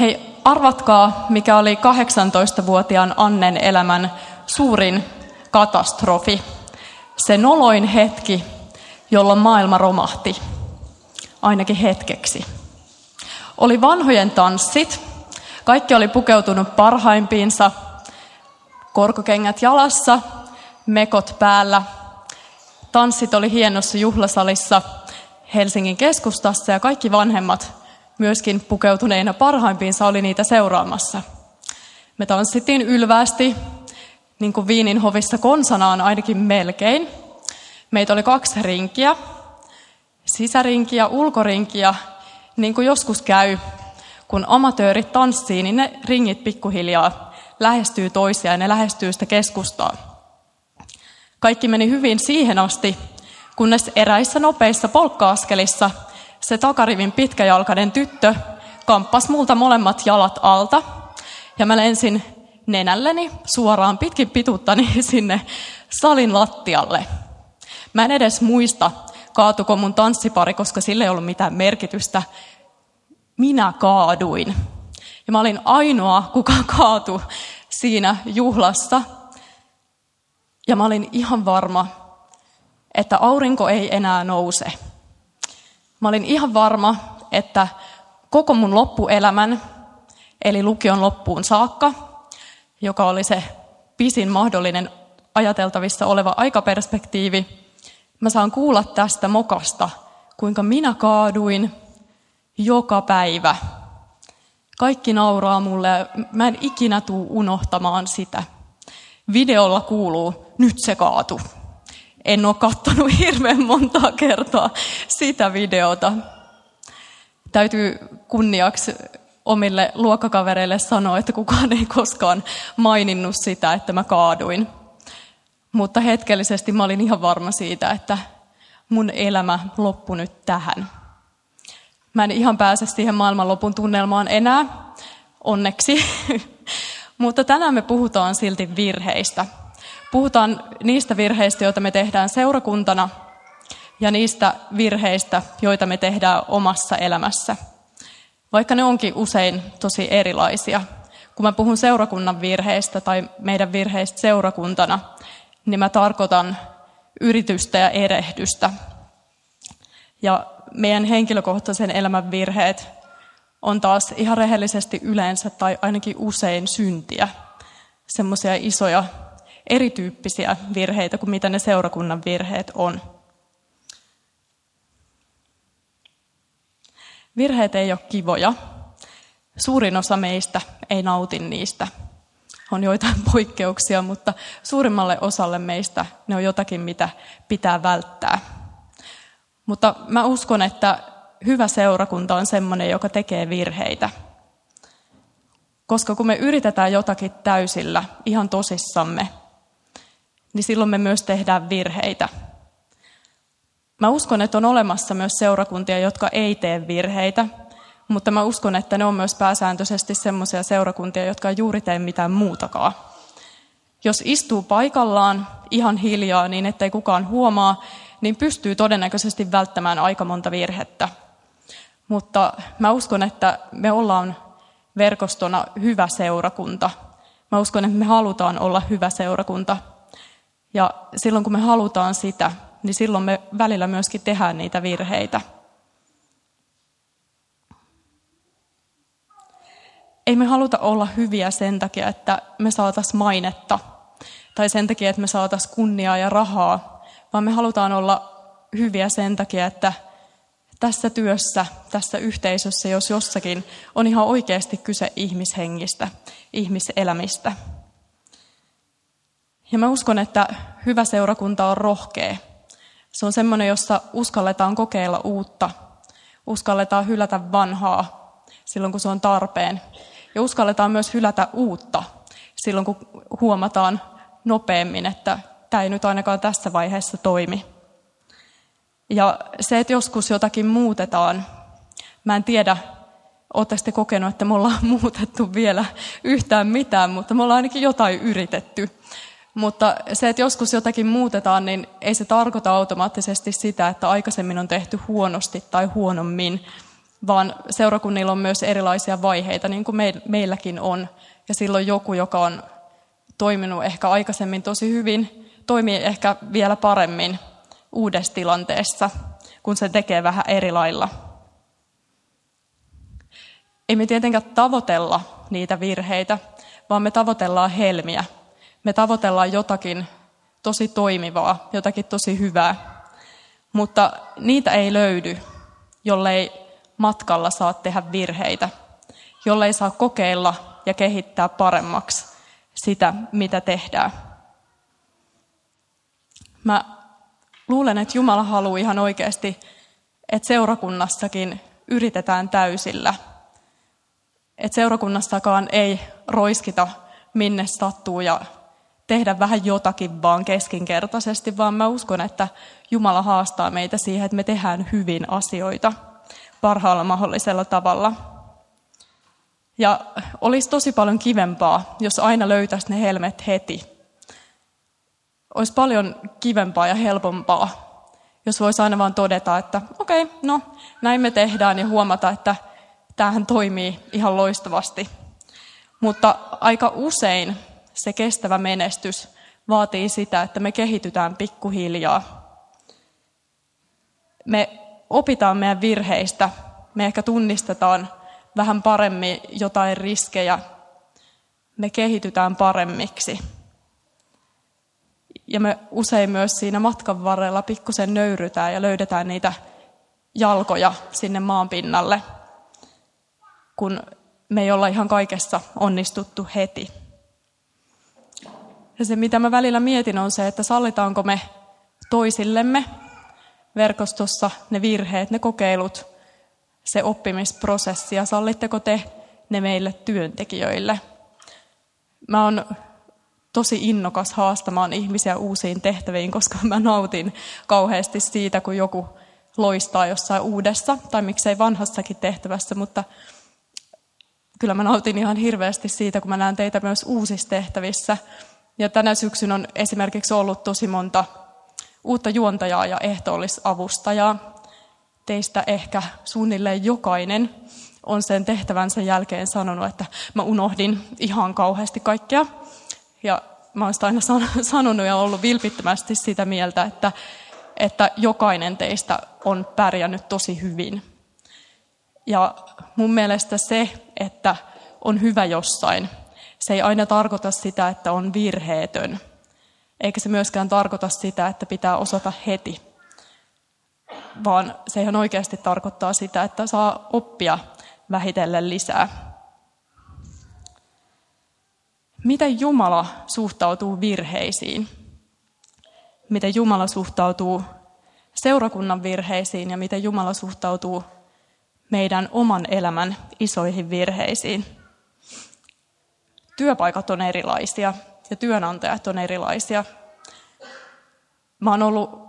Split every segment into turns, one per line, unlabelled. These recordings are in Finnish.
Hei, arvatkaa, mikä oli 18-vuotiaan Annen elämän suurin katastrofi. Se noloin hetki, jolloin maailma romahti. Ainakin hetkeksi. Oli vanhojen tanssit. Kaikki oli pukeutunut parhaimpiinsa. Korkokengät jalassa, mekot päällä. Tanssit oli hienossa juhlasalissa Helsingin keskustassa ja kaikki vanhemmat myöskin pukeutuneina parhaimpiinsa oli niitä seuraamassa. Me tanssittiin ylvästi, niin kuin Viinin hovissa konsanaan ainakin melkein. Meitä oli kaksi rinkiä, sisärinki ja ulkorinki, ja niin kuin joskus käy, kun amatöörit tanssii, niin ne ringit pikkuhiljaa lähestyy toisiaan ja ne lähestyy sitä keskustaa. Kaikki meni hyvin siihen asti, kunnes eräissä nopeissa polkkaaskelissa se takarivin pitkäjalkainen tyttö kamppas multa molemmat jalat alta, ja mä lensin nenälleni suoraan pitkin pituuttani sinne salin lattialle. Mä en edes muista, kaatuko mun tanssipari, koska sille ei ollut mitään merkitystä. Minä kaaduin. Ja mä olin ainoa, kuka kaatu siinä juhlassa. Ja mä olin ihan varma, että aurinko ei enää nouse. Mä olin ihan varma, että koko mun loppuelämän, eli lukion loppuun saakka, joka oli se pisin mahdollinen ajateltavissa oleva aikaperspektiivi, mä saan kuulla tästä mokasta, kuinka minä kaaduin joka päivä. Kaikki nauraa mulle ja mä en ikinä tuu unohtamaan sitä. Videolla kuuluu, nyt se kaatu. En ole kattonut hirveän montaa kertaa sitä videota. Täytyy kunniaksi omille luokkakavereille sanoa, että kukaan ei koskaan maininnut sitä, että mä kaaduin. Mutta hetkellisesti mä olin ihan varma siitä, että mun elämä loppui nyt tähän. Mä en ihan pääse siihen maailmanlopun tunnelmaan enää, onneksi. Mutta tänään me puhutaan silti virheistä. Puhutaan niistä virheistä, joita me tehdään seurakuntana ja niistä virheistä, joita me tehdään omassa elämässä. Vaikka ne onkin usein tosi erilaisia. Kun mä puhun seurakunnan virheistä tai meidän virheistä seurakuntana, niin mä tarkoitan yritystä ja erehdystä. Ja meidän henkilökohtaisen elämän virheet on taas ihan rehellisesti yleensä tai ainakin usein syntiä. Semmoisia isoja erityyppisiä virheitä kuin mitä ne seurakunnan virheet on. Virheet ei ole kivoja. Suurin osa meistä ei nauti niistä. On joitain poikkeuksia, mutta suurimmalle osalle meistä ne on jotakin, mitä pitää välttää. Mutta mä uskon, että hyvä seurakunta on sellainen, joka tekee virheitä. Koska kun me yritetään jotakin täysillä, ihan tosissamme, niin silloin me myös tehdään virheitä. Mä uskon, että on olemassa myös seurakuntia, jotka ei tee virheitä, mutta mä uskon, että ne on myös pääsääntöisesti sellaisia seurakuntia, jotka ei juuri tee mitään muutakaan. Jos istuu paikallaan ihan hiljaa niin, ettei kukaan huomaa, niin pystyy todennäköisesti välttämään aika monta virhettä. Mutta mä uskon, että me ollaan verkostona hyvä seurakunta. Mä uskon, että me halutaan olla hyvä seurakunta. Ja silloin kun me halutaan sitä, niin silloin me välillä myöskin tehdään niitä virheitä. Ei me haluta olla hyviä sen takia, että me saataisiin mainetta, tai sen takia, että me saataisiin kunniaa ja rahaa, vaan me halutaan olla hyviä sen takia, että tässä työssä, tässä yhteisössä, jos jossakin, on ihan oikeasti kyse ihmishengistä, ihmiselämistä. Ja mä uskon, että hyvä seurakunta on rohkea. Se on semmoinen, jossa uskalletaan kokeilla uutta, uskalletaan hylätä vanhaa silloin, kun se on tarpeen. Ja uskalletaan myös hylätä uutta silloin, kun huomataan nopeammin, että tämä ei nyt ainakaan tässä vaiheessa toimi. Ja se, että joskus jotakin muutetaan, mä en tiedä, oletteko te kokenut, että me ollaan muutettu vielä yhtään mitään, mutta me ollaan ainakin jotain yritetty. Mutta se, että joskus jotakin muutetaan, niin ei se tarkoita automaattisesti sitä, että aikaisemmin on tehty huonosti tai huonommin, vaan seurakunnilla on myös erilaisia vaiheita, niin kuin meilläkin on. Ja silloin joku, joka on toiminut ehkä aikaisemmin tosi hyvin, toimii ehkä vielä paremmin uudessa tilanteessa, kun se tekee vähän eri lailla. Ei me tietenkään tavoitella niitä virheitä, vaan me tavoitellaan helmiä. Me tavoitellaan jotakin tosi toimivaa, jotakin tosi hyvää. Mutta niitä ei löydy, jollei matkalla saa tehdä virheitä, jollei saa kokeilla ja kehittää paremmaksi sitä, mitä tehdään. Mä luulen, että Jumala haluaa ihan oikeasti, että seurakunnassakin yritetään täysillä. Että seurakunnassakaan ei roiskita minne sattuu ja tehdä vähän jotakin vaan keskinkertaisesti, vaan mä uskon, että Jumala haastaa meitä siihen, että me tehdään hyvin asioita parhaalla mahdollisella tavalla. Ja olisi tosi paljon kivempaa, jos aina löytäisi ne helmet heti. Olisi paljon kivempaa ja helpompaa, jos voisi aina vaan todeta, että okei, okay, no näin me tehdään ja huomata, että tämähän toimii ihan loistavasti. Mutta aika usein se kestävä menestys vaatii sitä, että me kehitytään pikkuhiljaa. Me opitaan meidän virheistä, me ehkä tunnistetaan vähän paremmin jotain riskejä, me kehitytään paremmiksi. Ja me usein myös siinä matkan varrella pikkusen nöyrytään ja löydetään niitä jalkoja sinne maan pinnalle, kun me ei olla ihan kaikessa onnistuttu heti. Ja se, mitä mä välillä mietin, on se, että sallitaanko me toisillemme verkostossa ne virheet, ne kokeilut, se oppimisprosessi ja sallitteko te ne meille työntekijöille. Mä oon tosi innokas haastamaan ihmisiä uusiin tehtäviin, koska mä nautin kauheasti siitä, kun joku loistaa jossain uudessa, tai miksei vanhassakin tehtävässä, mutta kyllä mä nautin ihan hirveästi siitä, kun mä näen teitä myös uusissa tehtävissä. Ja tänä syksyn on esimerkiksi ollut tosi monta uutta juontajaa ja ehtoollisavustajaa. Teistä ehkä suunnilleen jokainen on sen tehtävänsä jälkeen sanonut, että mä unohdin ihan kauheasti kaikkea. Ja mä oon sitä aina sanonut ja ollut vilpittömästi sitä mieltä, että, että jokainen teistä on pärjännyt tosi hyvin. Ja mun mielestä se, että on hyvä jossain, se ei aina tarkoita sitä, että on virheetön. Eikä se myöskään tarkoita sitä, että pitää osata heti. Vaan se ihan oikeasti tarkoittaa sitä, että saa oppia vähitellen lisää. Miten Jumala suhtautuu virheisiin? Miten Jumala suhtautuu seurakunnan virheisiin ja miten Jumala suhtautuu meidän oman elämän isoihin virheisiin? Työpaikat on erilaisia ja työnantajat on erilaisia. Mä oon ollut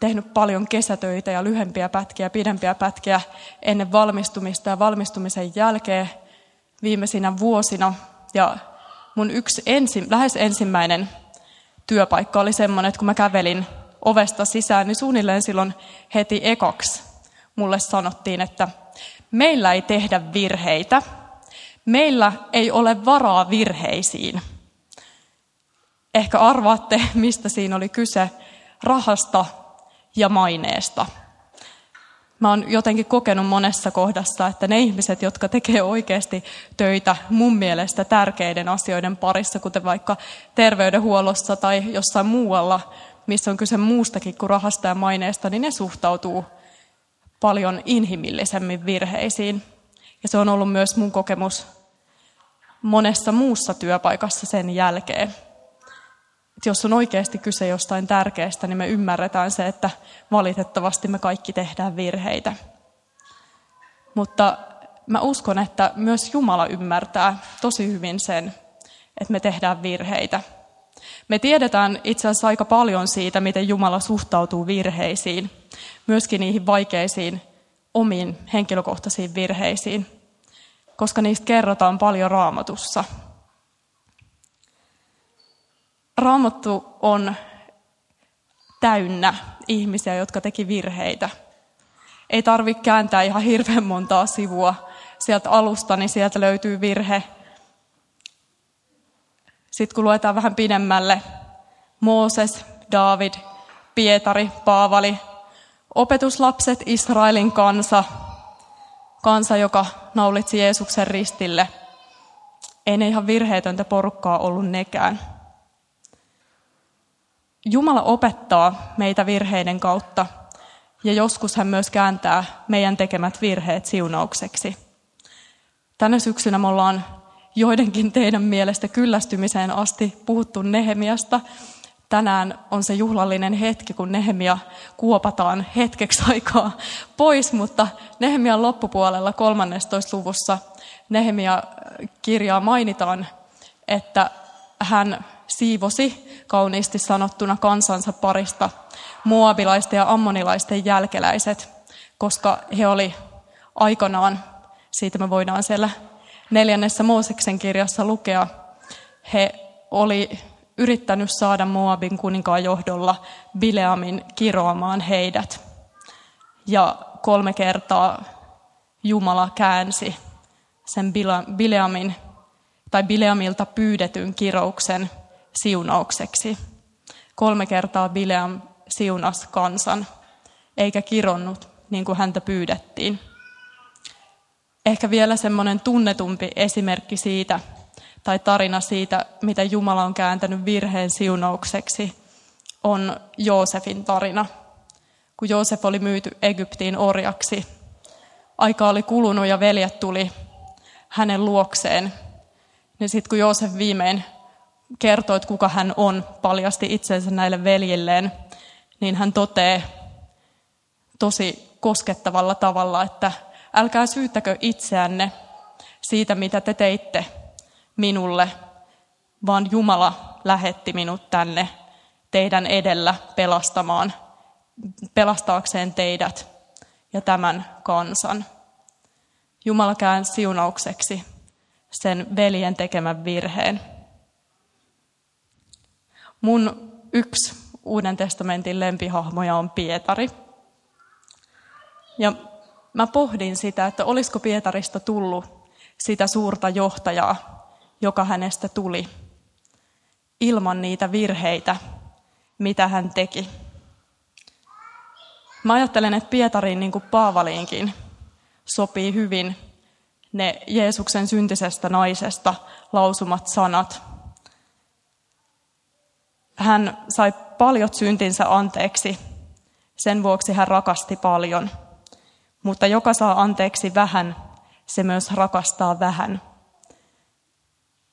tehnyt paljon kesätöitä ja lyhempiä pätkiä, pidempiä pätkiä ennen valmistumista ja valmistumisen jälkeen viimeisinä vuosina. Ja mun yksi ensi, lähes ensimmäinen työpaikka oli semmoinen, että kun mä kävelin ovesta sisään, niin suunnilleen silloin heti ekaksi mulle sanottiin, että meillä ei tehdä virheitä, meillä ei ole varaa virheisiin. Ehkä arvaatte, mistä siinä oli kyse, rahasta ja maineesta. Mä oon jotenkin kokenut monessa kohdassa, että ne ihmiset, jotka tekee oikeasti töitä mun mielestä tärkeiden asioiden parissa, kuten vaikka terveydenhuollossa tai jossain muualla, missä on kyse muustakin kuin rahasta ja maineesta, niin ne suhtautuu paljon inhimillisemmin virheisiin. Ja se on ollut myös mun kokemus monessa muussa työpaikassa sen jälkeen että jos on oikeasti kyse jostain tärkeästä, niin me ymmärretään se, että valitettavasti me kaikki tehdään virheitä. Mutta mä uskon, että myös Jumala ymmärtää tosi hyvin sen, että me tehdään virheitä. Me tiedetään itse asiassa aika paljon siitä, miten Jumala suhtautuu virheisiin, myöskin niihin vaikeisiin omiin henkilökohtaisiin virheisiin, koska niistä kerrotaan paljon raamatussa – Raamattu on täynnä ihmisiä, jotka teki virheitä. Ei tarvitse kääntää ihan hirveän montaa sivua sieltä alusta, niin sieltä löytyy virhe. Sitten kun luetaan vähän pidemmälle, Mooses, David, Pietari, Paavali, opetuslapset, Israelin kansa, kansa, joka naulitsi Jeesuksen ristille. Ei ne ihan virheetöntä porukkaa ollut nekään. Jumala opettaa meitä virheiden kautta ja joskus hän myös kääntää meidän tekemät virheet siunaukseksi. Tänä syksynä me ollaan joidenkin teidän mielestä kyllästymiseen asti puhuttu Nehemiasta. Tänään on se juhlallinen hetki, kun Nehemia kuopataan hetkeksi aikaa pois, mutta Nehemian loppupuolella 13. luvussa Nehemia kirjaa mainitaan, että hän siivosi kauniisti sanottuna kansansa parista muabilaisten ja ammonilaisten jälkeläiset, koska he oli aikanaan, siitä me voidaan siellä neljännessä Mooseksen kirjassa lukea, he oli yrittänyt saada Moabin kuninkaan johdolla Bileamin kiroamaan heidät. Ja kolme kertaa Jumala käänsi sen Bileamin tai Bileamilta pyydetyn kirouksen siunaukseksi. Kolme kertaa Bileam siunas kansan, eikä kironnut niin kuin häntä pyydettiin. Ehkä vielä semmoinen tunnetumpi esimerkki siitä, tai tarina siitä, mitä Jumala on kääntänyt virheen siunaukseksi, on Joosefin tarina. Kun Joosef oli myyty Egyptiin orjaksi, aika oli kulunut ja veljet tuli hänen luokseen. Niin sitten kun Joosef viimein kertoi, että kuka hän on, paljasti itsensä näille veljilleen, niin hän toteaa tosi koskettavalla tavalla, että älkää syyttäkö itseänne siitä, mitä te teitte minulle, vaan Jumala lähetti minut tänne teidän edellä pelastamaan, pelastaakseen teidät ja tämän kansan. Jumala kään siunaukseksi sen veljen tekemän virheen. Mun yksi Uuden testamentin lempihahmoja on Pietari. Ja mä pohdin sitä, että olisiko Pietarista tullut sitä suurta johtajaa, joka hänestä tuli, ilman niitä virheitä, mitä hän teki. Mä ajattelen, että Pietariin niin kuin Paavaliinkin sopii hyvin ne Jeesuksen syntisestä naisesta lausumat sanat. Hän sai paljon syntinsä anteeksi, sen vuoksi hän rakasti paljon. Mutta joka saa anteeksi vähän, se myös rakastaa vähän.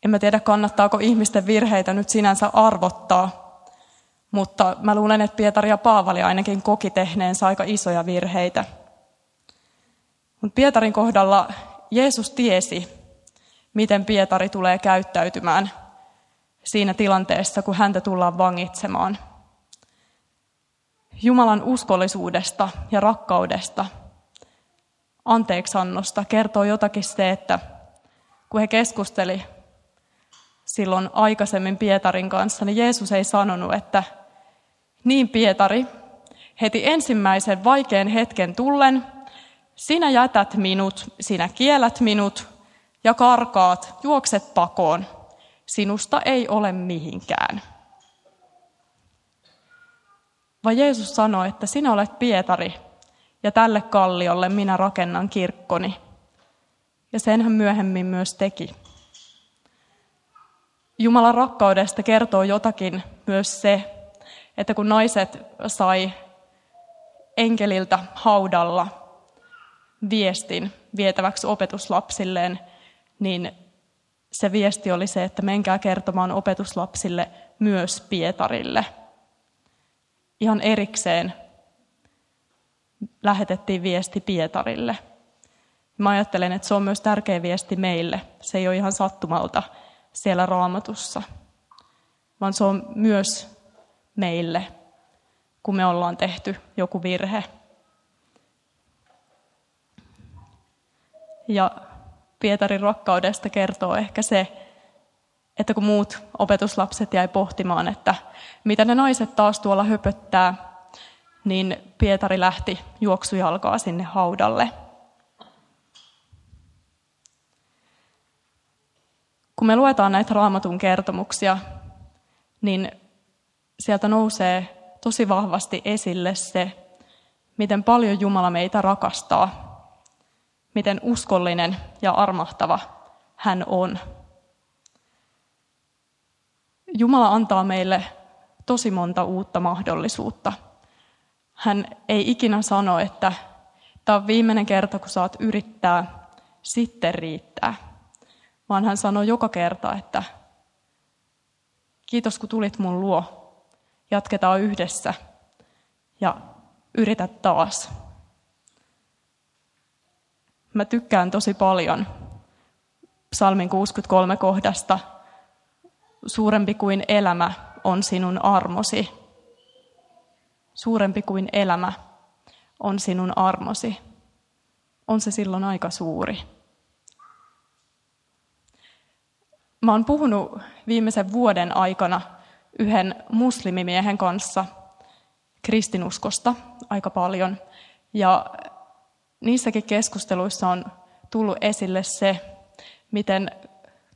En mä tiedä, kannattaako ihmisten virheitä nyt sinänsä arvottaa, mutta mä luulen, että Pietari ja Paavali ainakin koki tehneensä aika isoja virheitä. Mutta Pietarin kohdalla Jeesus tiesi, miten Pietari tulee käyttäytymään siinä tilanteessa, kun häntä tullaan vangitsemaan. Jumalan uskollisuudesta ja rakkaudesta, anteeksannosta kertoo jotakin se, että kun he keskusteli silloin aikaisemmin Pietarin kanssa, niin Jeesus ei sanonut, että niin Pietari, heti ensimmäisen vaikean hetken tullen, sinä jätät minut, sinä kielät minut ja karkaat, juokset pakoon. Sinusta ei ole mihinkään. Vaan Jeesus sanoi, että sinä olet Pietari ja tälle kalliolle minä rakennan kirkkoni. Ja sen hän myöhemmin myös teki. Jumalan rakkaudesta kertoo jotakin myös se, että kun naiset sai enkeliltä haudalla viestin vietäväksi opetuslapsilleen, niin se viesti oli se, että menkää kertomaan opetuslapsille myös Pietarille. Ihan erikseen lähetettiin viesti Pietarille. Mä ajattelen, että se on myös tärkeä viesti meille. Se ei ole ihan sattumalta siellä raamatussa, vaan se on myös meille, kun me ollaan tehty joku virhe. Ja Pietarin rakkaudesta kertoo ehkä se, että kun muut opetuslapset jäi pohtimaan, että mitä ne naiset taas tuolla höpöttää, niin Pietari lähti juoksujalkaa sinne haudalle. Kun me luetaan näitä raamatun kertomuksia, niin sieltä nousee tosi vahvasti esille se, miten paljon Jumala meitä rakastaa, miten uskollinen ja armahtava hän on. Jumala antaa meille tosi monta uutta mahdollisuutta. Hän ei ikinä sano, että tämä on viimeinen kerta, kun saat yrittää, sitten riittää. Vaan hän sanoo joka kerta, että kiitos kun tulit mun luo, jatketaan yhdessä ja yritä taas. Mä tykkään tosi paljon psalmin 63 kohdasta. Suurempi kuin elämä on sinun armosi. Suurempi kuin elämä on sinun armosi. On se silloin aika suuri. Mä oon puhunut viimeisen vuoden aikana yhden muslimimiehen kanssa kristinuskosta aika paljon. Ja niissäkin keskusteluissa on tullut esille se, miten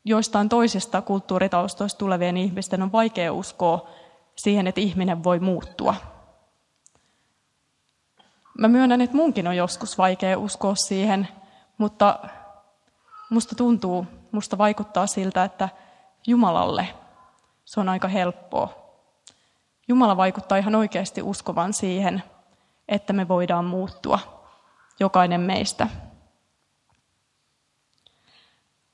joistain toisista kulttuuritaustoista tulevien ihmisten on vaikea uskoa siihen, että ihminen voi muuttua. Mä myönnän, että munkin on joskus vaikea uskoa siihen, mutta musta tuntuu, musta vaikuttaa siltä, että Jumalalle se on aika helppoa. Jumala vaikuttaa ihan oikeasti uskovan siihen, että me voidaan muuttua, jokainen meistä.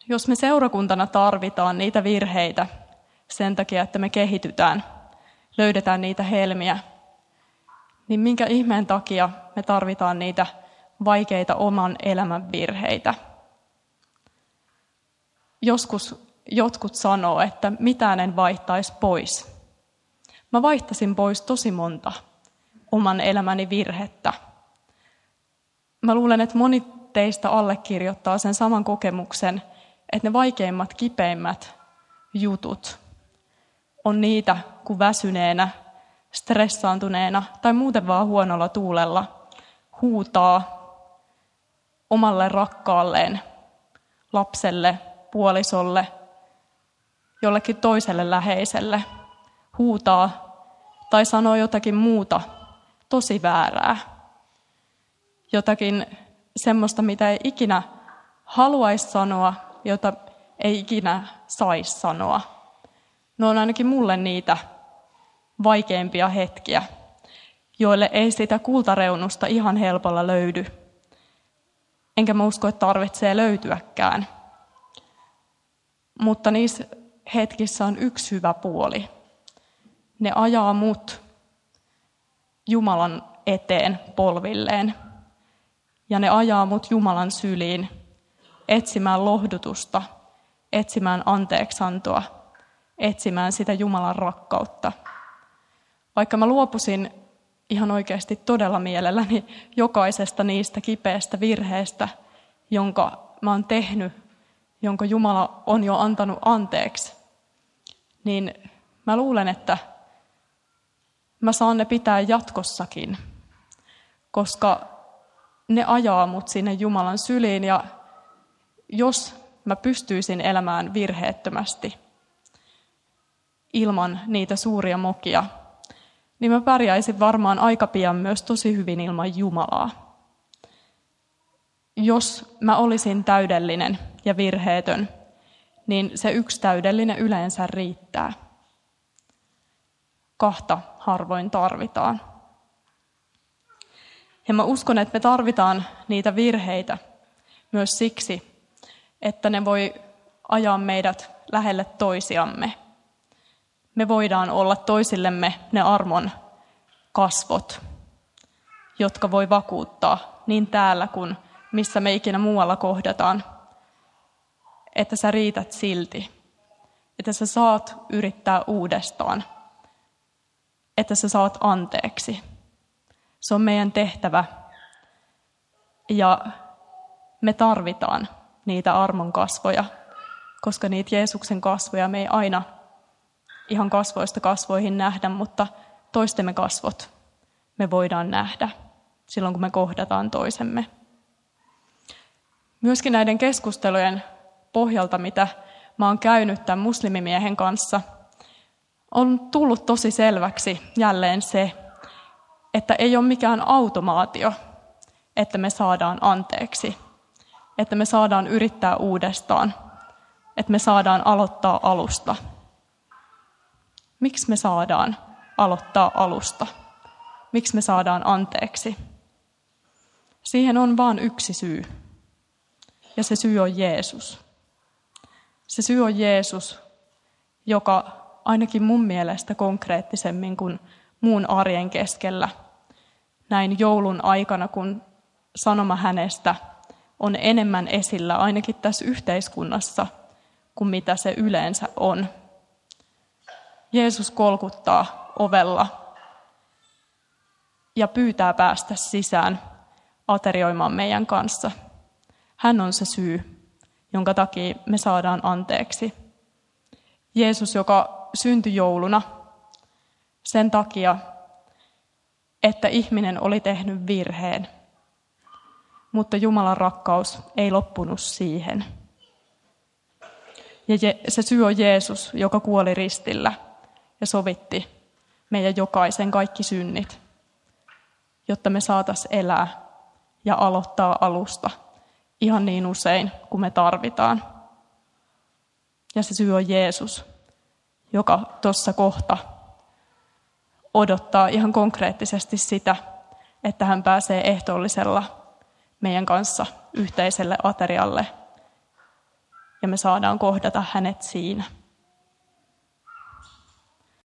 Jos me seurakuntana tarvitaan niitä virheitä sen takia, että me kehitytään, löydetään niitä helmiä, niin minkä ihmeen takia me tarvitaan niitä vaikeita oman elämän virheitä? Joskus jotkut sanoo, että mitään en vaihtaisi pois. Mä vaihtasin pois tosi monta oman elämäni virhettä. Mä luulen, että moni teistä allekirjoittaa sen saman kokemuksen, että ne vaikeimmat, kipeimmät jutut on niitä, kun väsyneenä, stressaantuneena tai muuten vaan huonolla tuulella huutaa omalle rakkaalleen, lapselle, puolisolle, jollekin toiselle läheiselle, huutaa tai sanoo jotakin muuta tosi väärää. Jotakin semmoista, mitä ei ikinä haluaisi sanoa, jota ei ikinä saisi sanoa. Ne on ainakin mulle niitä vaikeimpia hetkiä, joille ei sitä kultareunusta ihan helpolla löydy. Enkä mä usko, että tarvitsee löytyäkään. Mutta niissä hetkissä on yksi hyvä puoli. Ne ajaa mut Jumalan eteen polvilleen. Ja ne ajaa mut Jumalan syliin etsimään lohdutusta, etsimään anteeksantoa, etsimään sitä Jumalan rakkautta. Vaikka mä luopusin ihan oikeasti todella mielelläni jokaisesta niistä kipeästä virheistä, jonka mä oon tehnyt, jonka Jumala on jo antanut anteeksi, niin mä luulen, että mä saan ne pitää jatkossakin, koska ne ajaa mut sinne Jumalan syliin ja jos mä pystyisin elämään virheettömästi ilman niitä suuria mokia, niin mä pärjäisin varmaan aika pian myös tosi hyvin ilman Jumalaa. Jos mä olisin täydellinen ja virheetön, niin se yksi täydellinen yleensä riittää. Kahta harvoin tarvitaan. Ja mä uskon, että me tarvitaan niitä virheitä myös siksi, että ne voi ajaa meidät lähelle toisiamme. Me voidaan olla toisillemme ne armon kasvot, jotka voi vakuuttaa niin täällä kuin missä me ikinä muualla kohdataan, että sä riität silti, että sä saat yrittää uudestaan, että sä saat anteeksi. Se on meidän tehtävä ja me tarvitaan niitä armon kasvoja, koska niitä Jeesuksen kasvoja me ei aina ihan kasvoista kasvoihin nähdä, mutta toistemme kasvot, me voidaan nähdä silloin, kun me kohdataan toisemme. Myöskin näiden keskustelujen pohjalta, mitä mä oon käynyt tämän muslimimiehen kanssa, on tullut tosi selväksi jälleen se, että ei ole mikään automaatio, että me saadaan anteeksi, että me saadaan yrittää uudestaan, että me saadaan aloittaa alusta. Miksi me saadaan aloittaa alusta? Miksi me saadaan anteeksi? Siihen on vain yksi syy. Ja se syy on Jeesus. Se syy on Jeesus, joka ainakin mun mielestä konkreettisemmin kuin muun arjen keskellä, näin joulun aikana, kun sanoma hänestä on enemmän esillä ainakin tässä yhteiskunnassa kuin mitä se yleensä on. Jeesus kolkuttaa ovella ja pyytää päästä sisään aterioimaan meidän kanssa. Hän on se syy, jonka takia me saadaan anteeksi. Jeesus, joka syntyi jouluna sen takia, että ihminen oli tehnyt virheen. Mutta Jumalan rakkaus ei loppunut siihen. Ja se syy on Jeesus, joka kuoli ristillä ja sovitti meidän jokaisen kaikki synnit, jotta me saatas elää ja aloittaa alusta ihan niin usein kuin me tarvitaan. Ja se syy on Jeesus, joka tuossa kohta odottaa ihan konkreettisesti sitä, että hän pääsee ehtoollisella meidän kanssa yhteiselle aterialle ja me saadaan kohdata hänet siinä.